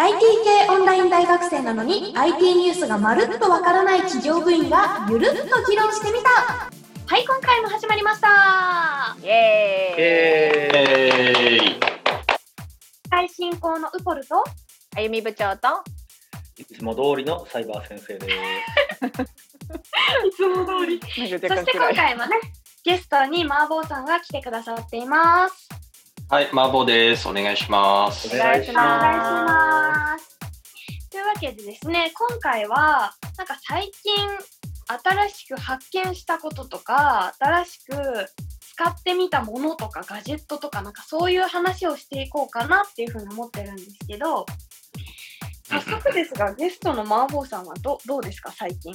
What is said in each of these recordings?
IT 系オンライン大学生なのに IT ニュースがまるっとわからない企業部員がゆるっと議論してみた。はい今回も始まりました。イエーイ。えー最進行のウポルとあゆみ部長と。いつも通りのサイバー先生です。いつも通り。そして今回もねゲストに麻婆さんが来てくださっていますはい、麻婆です。お願いします。お願いしますというわけでですね今回はなんか最近新しく発見したこととか新しく使ってみたものとかガジェットとかなんかそういう話をしていこうかなっていうふうに思ってるんですけど早速ですがゲストの麻婆さんはどどうですか最近？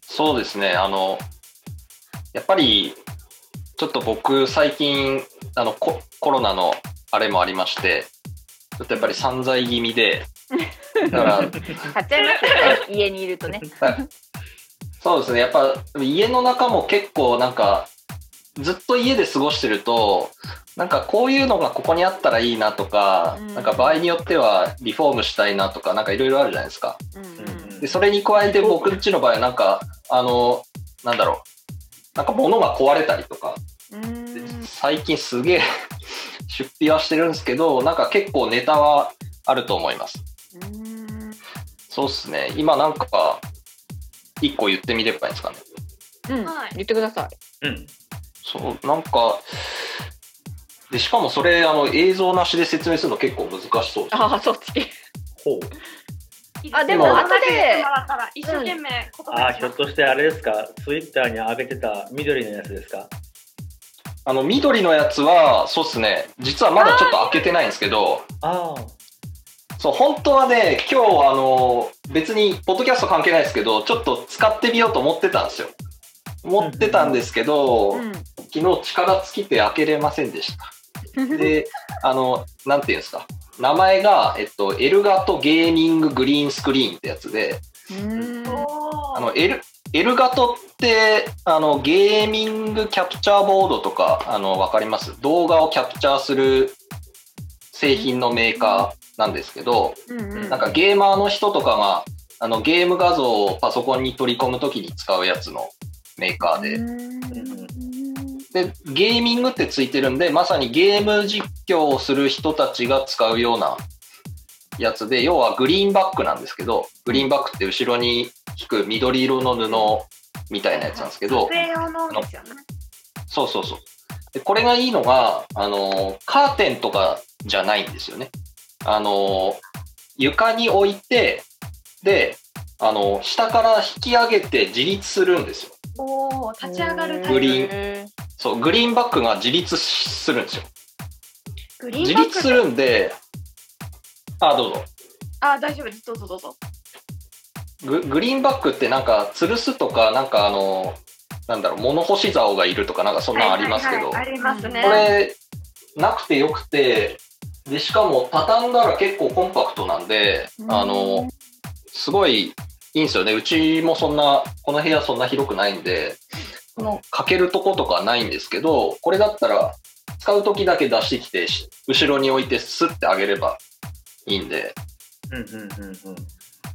そうですね、あの、やっぱり、ちょっと僕、最近、あのコ、コロナのあれもありまして、ちょっとやっぱり散財気味で、だから、買っちゃいますよね。家にいるとね。そうですね、やっぱ家の中も結構なんか、ずっと家で過ごしてると、なんかこういうのがここにあったらいいなとか、うん。なんか場合によってはリフォームしたいなとか、なんかいろいろあるじゃないですか。うん。うんで、それに加えて僕んちの場合はなんか、あの、なんだろう、なんか物が壊れたりとか、うん最近すげえ 出費はしてるんですけど、なんか結構ネタはあると思います。うんそうっすね。今なんか、一個言ってみればいいんですかね。うんはい言ってくださいうん。そう、なんか、で、しかもそれ、あの、映像なしで説明するの結構難しそうです。ああそっちほう。あでも後後で一生懸命言葉あひょっとしてあれですか、ツイッターに上げてた緑のやつですか？あの、緑のやつは、そうっすね。実はまだちょっと開けてないんですけど、あそう、本当はね、今日、あの、別に、ポッドキャスト関係ないですけど、ちょっと使ってみようと思ってたんですよ。思ってたんですけど、うん昨日力尽きて開けれませんでした。で、あの、なんていうんですか。名前が、えっと、エルガトゲーミンググリーンスクリーンってやつで、うんあの、エル、エルガトって、あの、ゲーミングキャプチャーボードとか、あの、わかります？動画をキャプチャーする製品のメーカーなんですけど、うんうん。なんかゲーマーの人とかが、あの、ゲーム画像をパソコンに取り込むときに使うやつのメーカーで、で、ゲーミングってついてるんで、まさにゲーム実況をする人たちが使うようなやつで、要はグリーンバックなんですけど、グリーンバックって後ろに引く緑色の布みたいなやつなんですけど撮、影用のですよねそうそうそう。で、これがいいのが、あの、カーテンとかじゃないんですよね。あの、床に置いて、で、あの、下から引き上げて自立するんですよ。おお立ち上がるタイプグリーンへそう、グリーンバックが自立するんですよ。自立するんで、あ、どうぞ。あ大丈夫ですどうぞどうぞググリーンバックってなんか、吊るすとか、なんかあの、なんだろう、物干し竿がいるとか、なんかそんなのありますけど、はいはいはいありますね。これ、なくてよくて、で、しかも畳んだら結構コンパクトなんで、うん。あの、すごいいいんですよね。うちもそんな、この部屋そんな広くないんで、この、かけるとことかないんですけど、これだったら、使う時だけ出してきて、し後ろに置いてスッてあげればいいんで、うんうんうん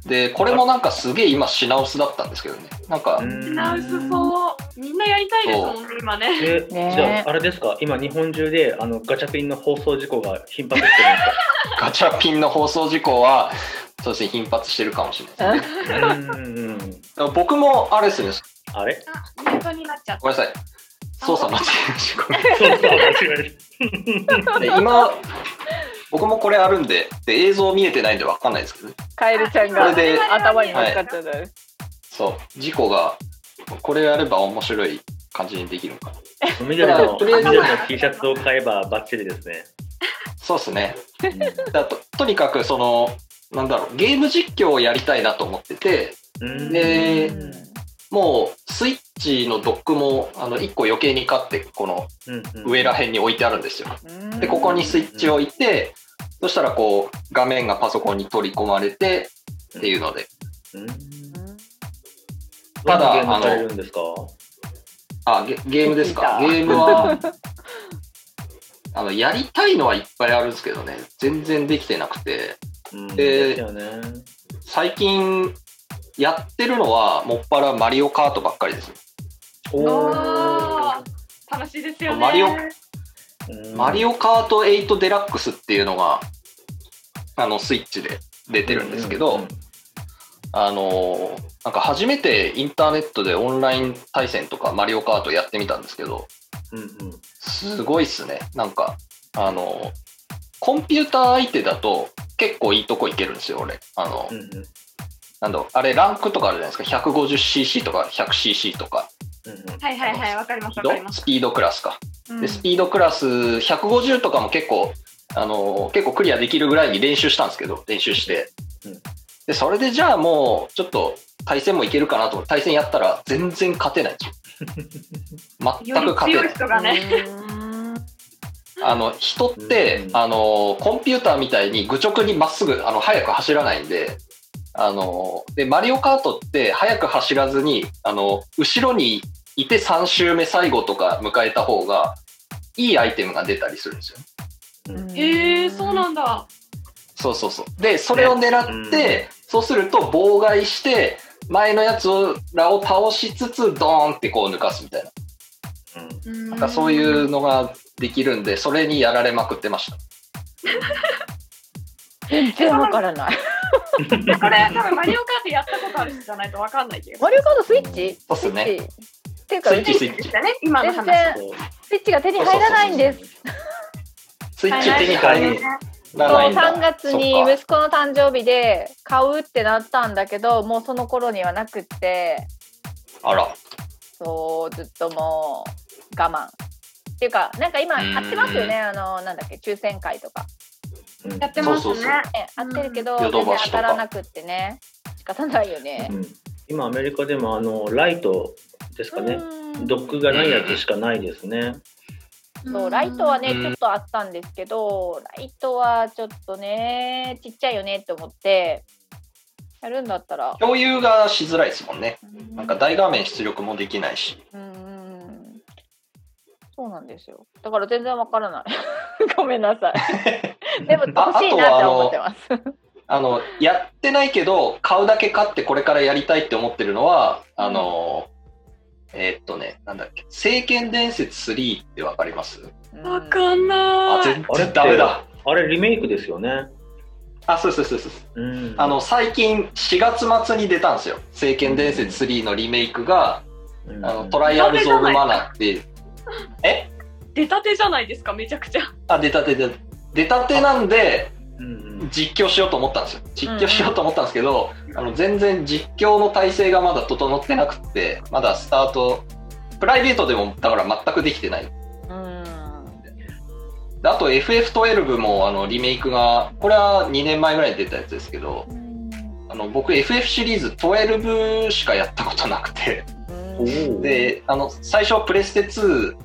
で、これもなんかすげえ今品薄だったんですけどね。なんか、うん。品薄そうみんなやりたいですもんね今ねじゃああれですか、今日本中であのガチャピンの放送事故が頻発してるんですか？ガチャピンの放送事故は、そうですね、頻発してるかもしれないですね。うんうんうん。でも僕もあれですね、あれ？あミュートになっちゃったごめんなさい。操作間違えましたごめん。そうそう間違えで今、僕もこれあるんでで、映像見えてないんで分かんないですけどね。カエルちゃんこがれで、頭に乗っかっちゃったそう、事故が、これやれば面白い感じにできるのかな。た。緑のとりあえず緑の T シャツを買えばバッチリですね。そうですね。だととにかく、その、なんだろう、ゲーム実況をやりたいなと思ってて、うんでもう、スイッチのドックも、あの、1個余計に買って、この上ら辺に置いてあるんですよ。うんで、ここにスイッチを置いて、そしたらこう、画面がパソコンに取り込まれて、っていうので。うんただどんなゲームされるんですか？あ、ゲゲームですか？ゲームは、あの、やりたいのはいっぱいあるんですけどね、全然できてなくて、うんでね。最近やってるのは、もっぱらマリオカートばっかりです。おあー楽しいですよね。マリオーマリオカート8デラックスっていうのが、あの、スイッチで出てるんですけど、あのーなんか初めてインターネットでオンライン対戦とかマリオカートやってみたんですけど、うんうんすごいっすね。なんか、あのーコンピューター相手だと結構いいとこいけるんですよ、俺。あの、うんうんなんだろう、あれランクとかあるじゃないですか。150cc とか 100cc とか。はいはいはい、わかりますわかります。スピードクラスか。うんで、スピードクラス150とかも結構、あのー結構クリアできるぐらいに練習したんですけど、練習して。うんで、それでじゃあもう、ちょっと対戦もいけるかなと思って対戦やったら全然勝てないんですよ。全く勝てない。人がね。あの、人って、うんあのーコンピューターみたいに愚直にまっすぐ、あの、速く走らないんで、あのーで、マリオカートって速く走らずに、あの、後ろにいて3周目最後とか迎えた方が、いいアイテムが出たりするんですよ。え、そうなんだ。そうそうそう。で、それを狙って、そうすると妨害して、前のやつらを倒しつつ、ドーンってこう抜かすみたいな。うんななんかそういうのができるんで、それにやられまくってました。全然わからない。これ、多分マリオカートやったことある人じゃないとわかんない気がすマリオカートスイッチ？そうっすね。スイッチ？っていうか、スイッチ。ススイッチる。でしたね、今の全話。然イッチが手に入らないんです。スイッチ手に入はいらない。んだ。3月に息子の誕生日で買うってなったんだけどもうその頃にはなくって。あら。そうずっともう我慢。っていうかなんか今うん。やってますよね。あのなんだっけ抽選会とか、うんやってますね。ね、合ってるけど当たらなくってね仕方ないよね。うん今アメリカでもあのライトですかね。うんドックがないやつしかないですね。そうライトはねうんちょっとあったんですけどライトはちょっとねちっちゃいよねって思ってやるんだったら共有がしづらいですもんね。なんか大画面出力もできないし。うんそうなんですよ。だから全然わからない。ごめんなさい。でもあ欲しいなって思ってます。あの、やってないけど、買うだけ買ってこれからやりたいって思ってるのは、あの、えーっとね、なんだっけ、聖剣伝説3ってわかります？わかんあ、ない。全あれ然ダメだ。あれリメイクですよね。あ、そうそうそうそう。うんあの、最近4月末に出たんですよ。聖剣伝説3のリメイクが、うんあの、トライアルズ・オブ・マナーっていう。え出たてじゃないですか、めちゃくちゃ。あ、出たてで、出たてなんで、うんうん実況しようと思ったんですよ。実況しようと思ったんですけど、あの、全然実況の体制がまだ整ってなくって、まだスタート、プライベートでもだから全くできてない。うん。であと FF12 もあのリメイクが、これは2年前ぐらいに出たやつですけど、あの僕 FF シリーズ12しかやったことなくて、で、あの、最初プレステ2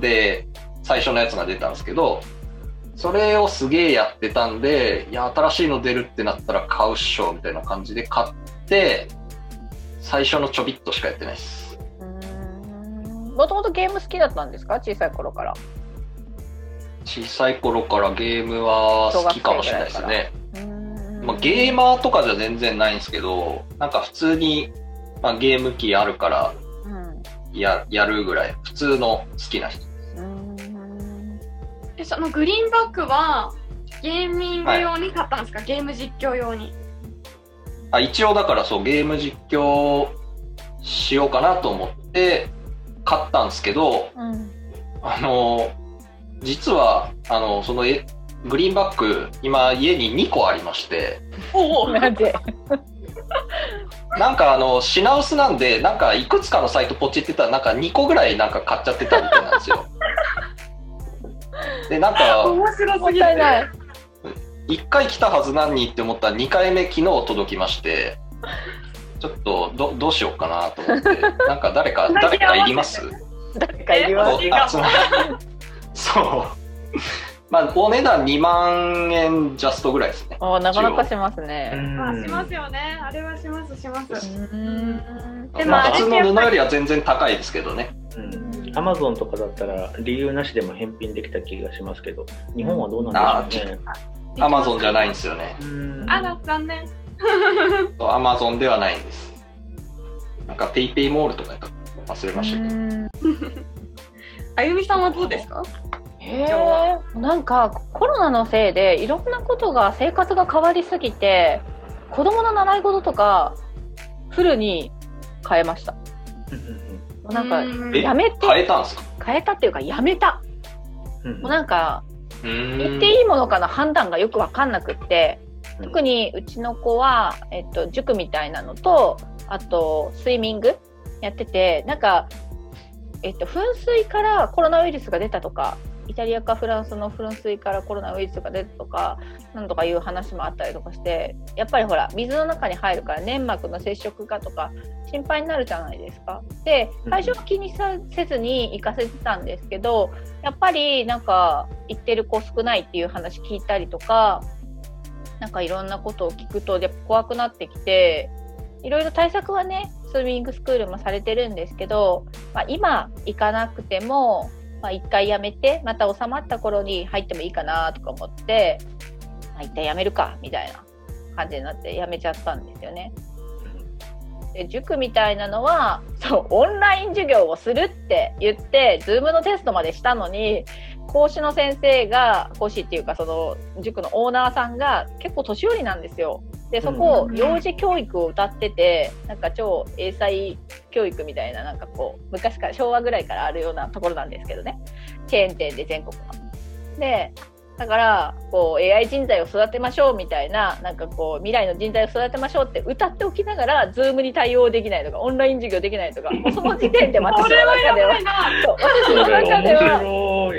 で最初のやつが出たんですけど、それをすげえやってたんで、いや、新しいの出るってなったら買うっしょ、みたいな感じで買って、最初のちょびっとしかやってないです。もともとゲーム好きだったんですか？小さい頃から。小さい頃からゲームは好きかもしれないですね。まあ、ゲーマーとかじゃ全然ないんですけど、なんか普通に、まあ、ゲーム機あるからややるぐらい、普通の好きな人。え、そのグリーンバックは、ゲーミング用に買ったんですか、ゲーム実況用に。あ一応だからそうゲーム実況しようかなと思って買ったんですけど、あの、実は、あの、そのえグリーンバック、今家に2個ありまして、おお。なんで？なんかあの、品薄なんで、なんかいくつかのサイトポチってたら、なんか2個ぐらいなんか買っちゃってたみたいなんですよ。で、なんか、面白すぎない。1回来たはず何にって思ったら2回目昨日届きまして、ちょっとどどうしようかなと思って、なんか誰か、誰かいります？誰かいります？えあつま そう。まあ、お値段2万円ジャストぐらいですね。あなかなかしますうね。んまあ、しますよね。あれはします、します。うんでも普通の布よりは全然高いですけどね。うんアマゾンとかだったら理由なしでも返品できた気がしますけど、日本はどうなんでしょうね。アマゾンじゃないんですよね。うんあら、残念。アマゾンではないんです。なんかペイペイモールとか忘れましたけど。あゆみさんはどうですか？へえなんかコロナのせいでいろんなことが生活が変わりすぎて子供の習い事とかフルに変えましたもうなんかやめて。変えたんですか？変えたっていうかやめた。うんもうなんか言っていいものかの判断がよく分かんなくってうん。特にうちの子は、えっと、塾みたいなのとあとスイミングやっててなんか、えっと、噴水からコロナウイルスが出たとかイタリアかフランスの噴水からコロナウイルスが出たとかなんとかいう話もあったりとかしてやっぱりほら水の中に入るから粘膜の接触がとか心配になるじゃないですか。で最初は気にさせずに行かせてたんですけどやっぱりなんか行ってる子少ないっていう話聞いたりとかなんかいろんなことを聞くとやっぱ怖くなってきていろいろ対策はねスイミングスクールもされてるんですけど、まあ、今行かなくても、まあ、一回やめてまた収まった頃に入ってもいいかなとか思って、まあ、一旦やめるかみたいな感じになってやめちゃったんですよね。で塾みたいなのはそうオンライン授業をするって言って Zoom のテストまでしたのに講師の先生が講師っていうかその塾のオーナーさんが結構年寄りなんですよ。でそこを幼児教育を歌っててなんか超英才教育みたいななんかこう昔から昭和ぐらいからあるようなところなんですけどね。チェーン店で全国の。でだからこう AI 人材を育てましょうみたいななんかこう未来の人材を育てましょうって歌っておきながら Zoom に対応できないとかオンライン授業できないとかその時点で私の中では私の中では。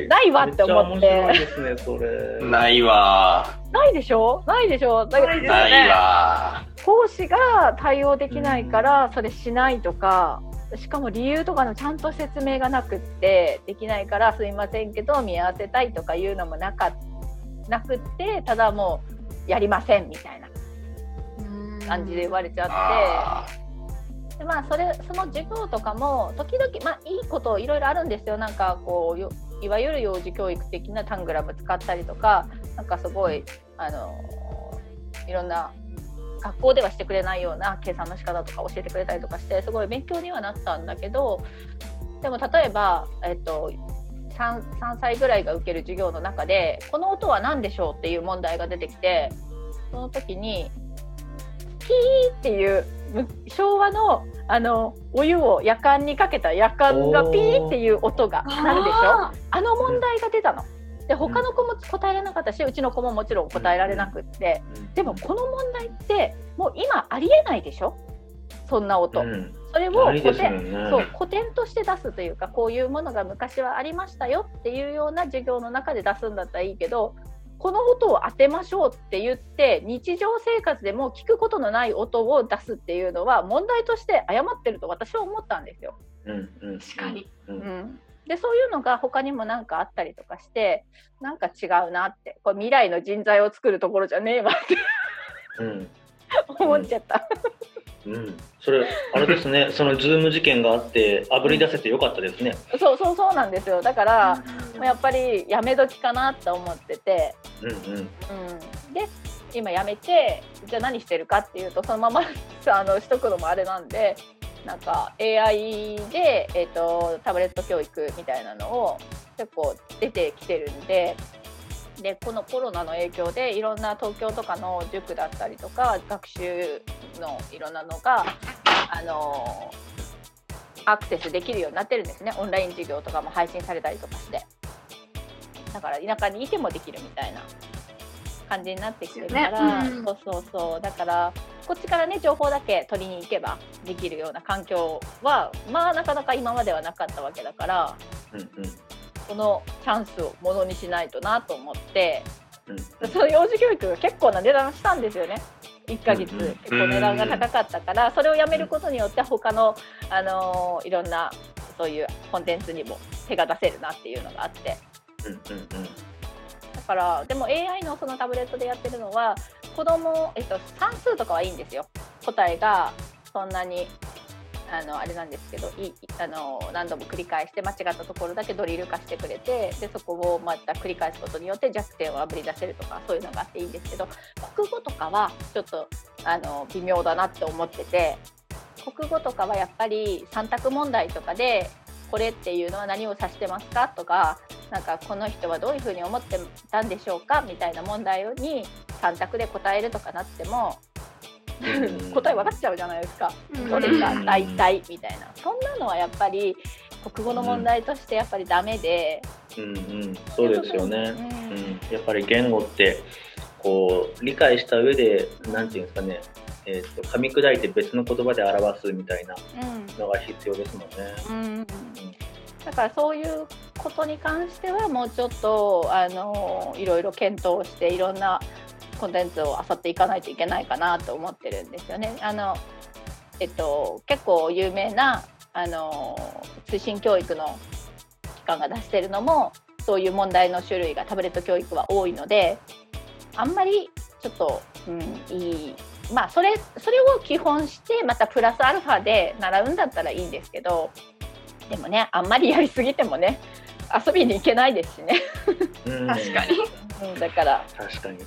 ないわって思って。ないわないでしょ？ないでしょ？だからないですね。ないわ。講師が対応できないからそれしないとかしかも理由とかのちゃんと説明がなくってできないからすいませんけど見合わせたいとかいうのもなかなくってただもうやりませんみたいな感じで言われちゃって。あでまあそれその授業とかも時々まあいいこといろいろあるんですよ。なんかこうよいわゆる幼児教育的なタングラム使ったりとかなんかすごいあのいろんな学校ではしてくれないような計算の仕方とか教えてくれたりとかしてすごい勉強にはなったんだけどでも例えば、えっと、3, 3歳ぐらいが受ける授業の中でこの音は何でしょうっていう問題が出てきてその時にピーっていうむ昭和のあのお湯を夜間にかけた夜間がピーっていう音が鳴るでしょ？ああの問題が出たの。で他の子も答えられなかったしうちの子ももちろん答えられなくって。でもこの問題ってもう今ありえないでしょ？そんな音。うん。それを古典ね。そう古典として出すというかこういうものが昔はありましたよっていうような授業の中で出すんだったらいいけどこの音を当てましょうって言って日常生活でも聞くことのない音を出すっていうのは問題として誤ってると私は思ったんですよ。うん。うん。確かに。ううんん、でそういうのが他にも何かあったりとかしてなんか違うなってこれ未来の人材を作るところじゃねえわってうん思っちゃった。うん、それあれですね、そのズーム事件があって、あぶり出せてよかったですね。そうそうそうなんですよだから、もうやっぱりやめ時かなって思ってて。うんうん。うん、で今やめてじゃあ何してるかっていうとそのまま あのしとくのもあれなんでなんか AI で、えー、とタブレット教育みたいなのを結構出てきてるんで。でこのコロナの影響でいろんな東京とかの塾だったりとか学習のいろんなのがあのアクセスできるようになってるんですねオンライン授業とかも配信されたりとかしてだから田舎にいてもできるみたいな感じになってきてるから、ね。うん。そうそうそう。だからこっちからね情報だけ取りに行けばできるような環境はまあなかなか今まではなかったわけだからうんうん。このチャンスをものにしないとなと思ってうんその幼児教育が結構な値段したんですよね。1ヶ月、うんうん。結構値段が高かったからそれをやめることによって他の、あのーいろんなそういうコンテンツにも手が出せるなっていうのがあって。うんうんだからでも AI のそのタブレットでやってるのは子供、えっと算数とかはいいんですよ。答えがそんなにあのあれなんですけどいあの何度も繰り返して間違ったところだけドリル化してくれてでそこをまた繰り返すことによって弱点をあぶり出せるとかそういうのがあっていいんですけど国語とかはちょっとあの微妙だなって思ってて国語とかはやっぱり3択問題とかでこれっていうのは何を指してますか？とかなんかこの人はどういうふうに思ってたんでしょうか？みたいな問題に3択で答えるとかなっても答え分かっちゃうじゃないですか。うん。どれか大体みたいな。そんなのはやっぱり国語の問題としてやっぱりダメで、うんうん、そうですよね。うんうん、やっぱり言語ってこう理解した上でなんていうんですかね、えー、と噛み砕いて別の言葉で表すみたいなのが必要ですもんね。うんうんだからそういうことに関してはもうちょっとあのいろいろ検討していろんなコンテンツを漁っていかないといけないかなと思ってるんですよね。あのえっと、結構有名なあの通信教育の機関が出してるのもそういう問題の種類がタブレット教育は多いのであんまりちょっと、うん、いいまあそれそれを基本してまたプラスアルファで習うんだったらいいんですけどでもねあんまりやりすぎてもね遊びに行けないですしね、うん。確かに。うん、だから、確かに。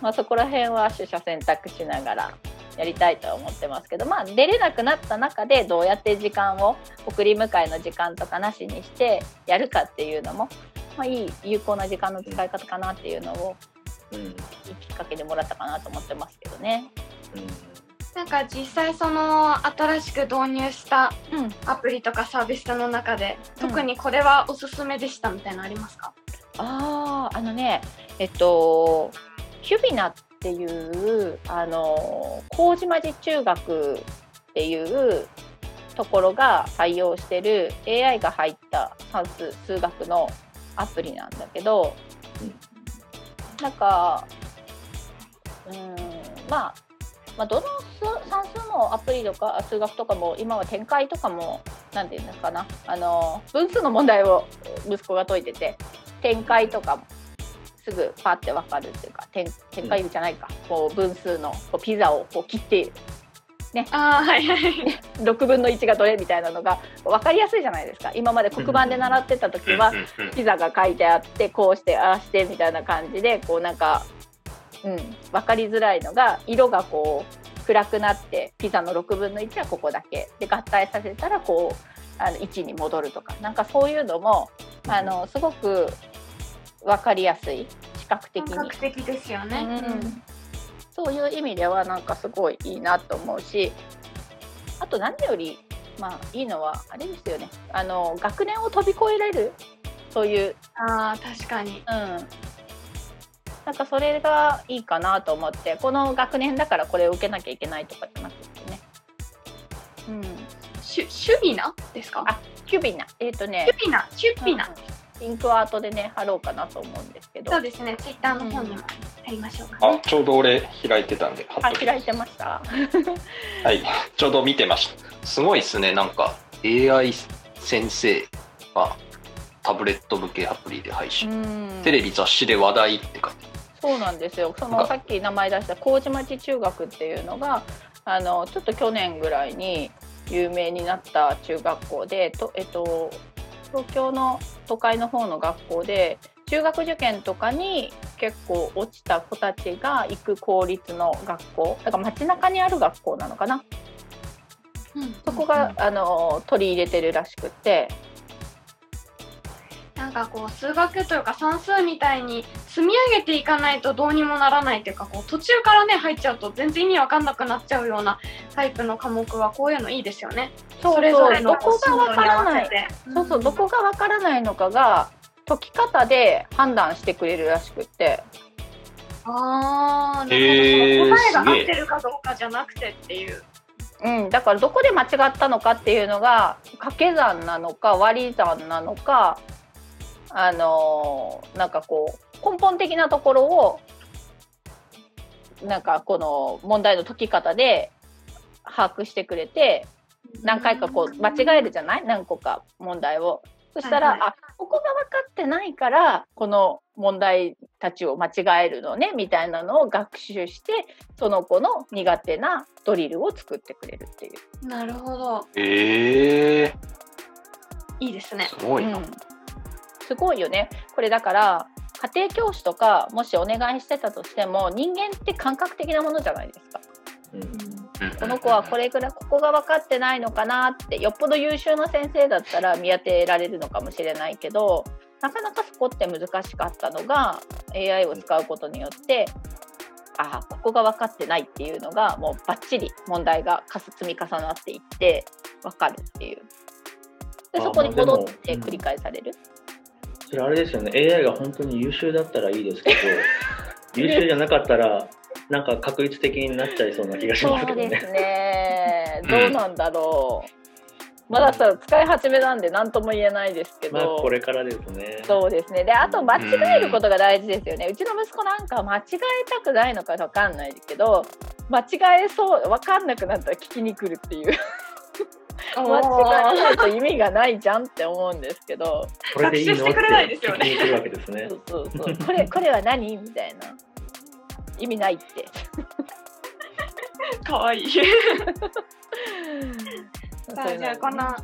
まあ、そこら辺は取捨選択しながらやりたいとは思ってますけどまあ出れなくなった中でどうやって時間を送り迎えの時間とかなしにしてやるかっていうのも、まあ、いい有効な時間の使い方かなっていうのをうん。いいきっかけでもらったかなと思ってますけどね。うん。なんか実際その新しく導入したうん、アプリとかサービスの中でうん。特にこれはおすすめでしたみたいなのありますか、あああのねえっとキュビナっていうあの麹町中学っていうところが採用してる AI が入った算数数学のアプリなんだけど、なんかうんまあまあ、どの数算数もアプリとか数学とかも今は展開とかも何て言うんですかな。あの分数の問題を息子が解いてて展開とかもすぐパって分かるっていうか展展開じゃないか、こう分数のこうピザをこう切ってああはいはい。6分の1がどれみたいなのが分かりやすいじゃないですか。今まで黒板で習ってた時はピザが書いてあってこうしてああしてみたいな感じでこうなんか、うん、分かりづらいのが色がこう暗くなってピザの6分の1はここだけ。で合体させたらこうあの1に戻るとか。なんかそういうのもあのすごく分かりやすい。視覚的に。本格。的ですよね、うんそういう意味ではなんかすごいいいなと思うしあと何よりまあいいのはあれですよね。あの学年を飛び越えられる？そういう。ああ確かに。うん、なんかそれがいいかなと思ってこの学年だからこれを受けなきゃいけないとかじゃなくてね。うん、シュシュビナですか？あキュビナえっ、とね。シュビナシュビナ、うんリンクアートでね貼ろうかなと思うんですけど。そうですね。ツイッターの方にも貼りましょうか。ね、あちょうど俺開いてたんで貼あっとき開いてました。はい。ちょうど見てました。すごいですね。なんか AI 先生がタブレット向けアプリで配う信、ん。テレビ雑誌で話題って書いてそうなんですよ。そのさっき名前出した麹町中学っていうのがあのちょっと去年ぐらいに有名になった中学校でと、えっと、東京の都会の方の学校で中学受験とかに結構落ちた子たちが行く公立の学校。だから街中にある学校なのかな。うんそこが、あの取り入れてるらしくって。なんかこう数学というか算数みたいに積み上げていかないとどうにもならないというかこう途中からね入っちゃうと全然意味わかんなくなっちゃうようなタイプの科目はこういうのいいですよね。そうそれぞれのどこがわからない。進路に合わせて。そうそう。どこがわからないのかが解き方で判断してくれるらしくって。ああ、なるほど。へーその答えが合ってるかどうかじゃなくてっていう。うん、だからどこで間違ったのかっていうのが掛け算なのか割り算なのかあのーなんかこう根本的なところをなんかこの問題の解き方で把握してくれて何回かこう間違えるじゃない？何個か問題をそしたら、はいはいあここが分かってないからこの問題たちを間違えるのねみたいなのを学習してその子の苦手なドリルを作ってくれるっていう。なるほど。ええいいですね。すごいな。うんすごいよね。これだから家庭教師とかもしお願いしてたとしても人間って感覚的なものじゃないですか。うんこの子はこれぐらいここが分かってないのかなってよっぽど優秀な先生だったら見当てられるのかもしれないけどなかなかそこって難しかったのが AI を使うことによってああここが分かってないっていうのがもうバッチリ問題がかす積み重なっていって分かるっていう。であそこに戻って繰り返される。それあれですよね。AI が本当に優秀だったらいいですけど 優秀じゃなかったらなんか確率的になっちゃいそうな気がしそますけどね。うですね。うんどうなんだろう。まださ使い始めなんで何とも言えないですけど。まあこれからですね。そうですね。で、あと間違えることが大事ですよね。うちの息子なんか間違えたくないのかわかんないけど、間違えそう、わかんなくなったら聞きに来るっていう。間違えないと意味がないじゃんって思うんですけど。これでいいの？学習してくれないですよねそ。うそうそう。これ、これは何？みたいな。意味ないって。かわいい。さあじゃあこの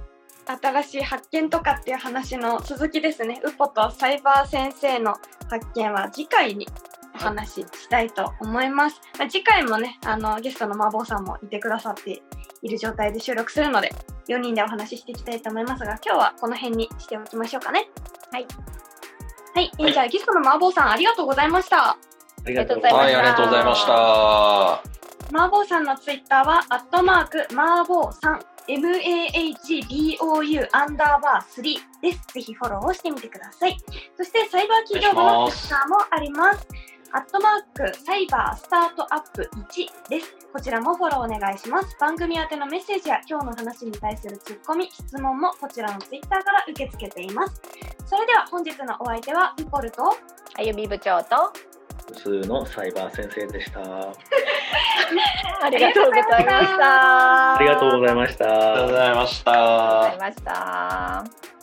新しい発見とかっていう話の続きですね。ウポとサイバー先生の発見は次回にお話ししたいと思います、まあ、次回もねあのゲストの麻婆さんもいてくださっている状態で収録するので4人でお話ししていきたいと思いますが今日はこの辺にしておきましょうかね。はい。はい、えーじゃあゲストの麻婆さんありがとうございましたありがとうございはい、ます。ありがとうございました。麻婆さんのツイッターは、アットマーク、麻婆さん、MAHBOU アンダーバー3です。ぜひフォローをしてみてください。そして、サイバー企業部のツイッターもあります。アットマーク、サイバースタートアップ1です。こちらもフォローお願いします。番組宛てのメッセージや今日の話に対するツッコミ、質問もこちらのツイッターから受け付けています。それでは本日のお相手は、ウポルと、あゆみ部長と、普通のサイバー先生で した。ありがとうございました。ありがとうございました。ありがとうございましたありがとうございました。